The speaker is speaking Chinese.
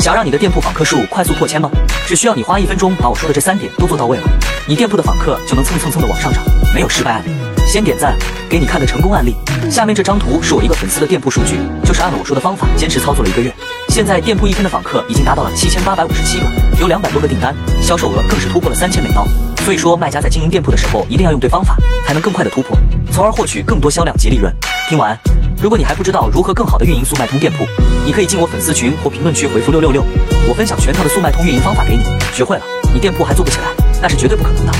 想让你的店铺访客数快速破千吗？只需要你花一分钟把我说的这三点都做到位了，你店铺的访客就能蹭蹭蹭的往上涨，没有失败案例。先点赞，给你看个成功案例。下面这张图是我一个粉丝的店铺数据，就是按了我说的方法坚持操作了一个月，现在店铺一天的访客已经达到了七千八百五十七个，有两百多个订单，销售额更是突破了三千美刀。所以说，卖家在经营店铺的时候一定要用对方法，才能更快的突破，从而获取更多销量及利润。听完，如果你还不知道如何更好的运营速卖通店铺，你可以进我粉丝群或评论区回复六六六，我分享全套的速卖通运营方法给你。学会了，你店铺还做不起来，那是绝对不可能的。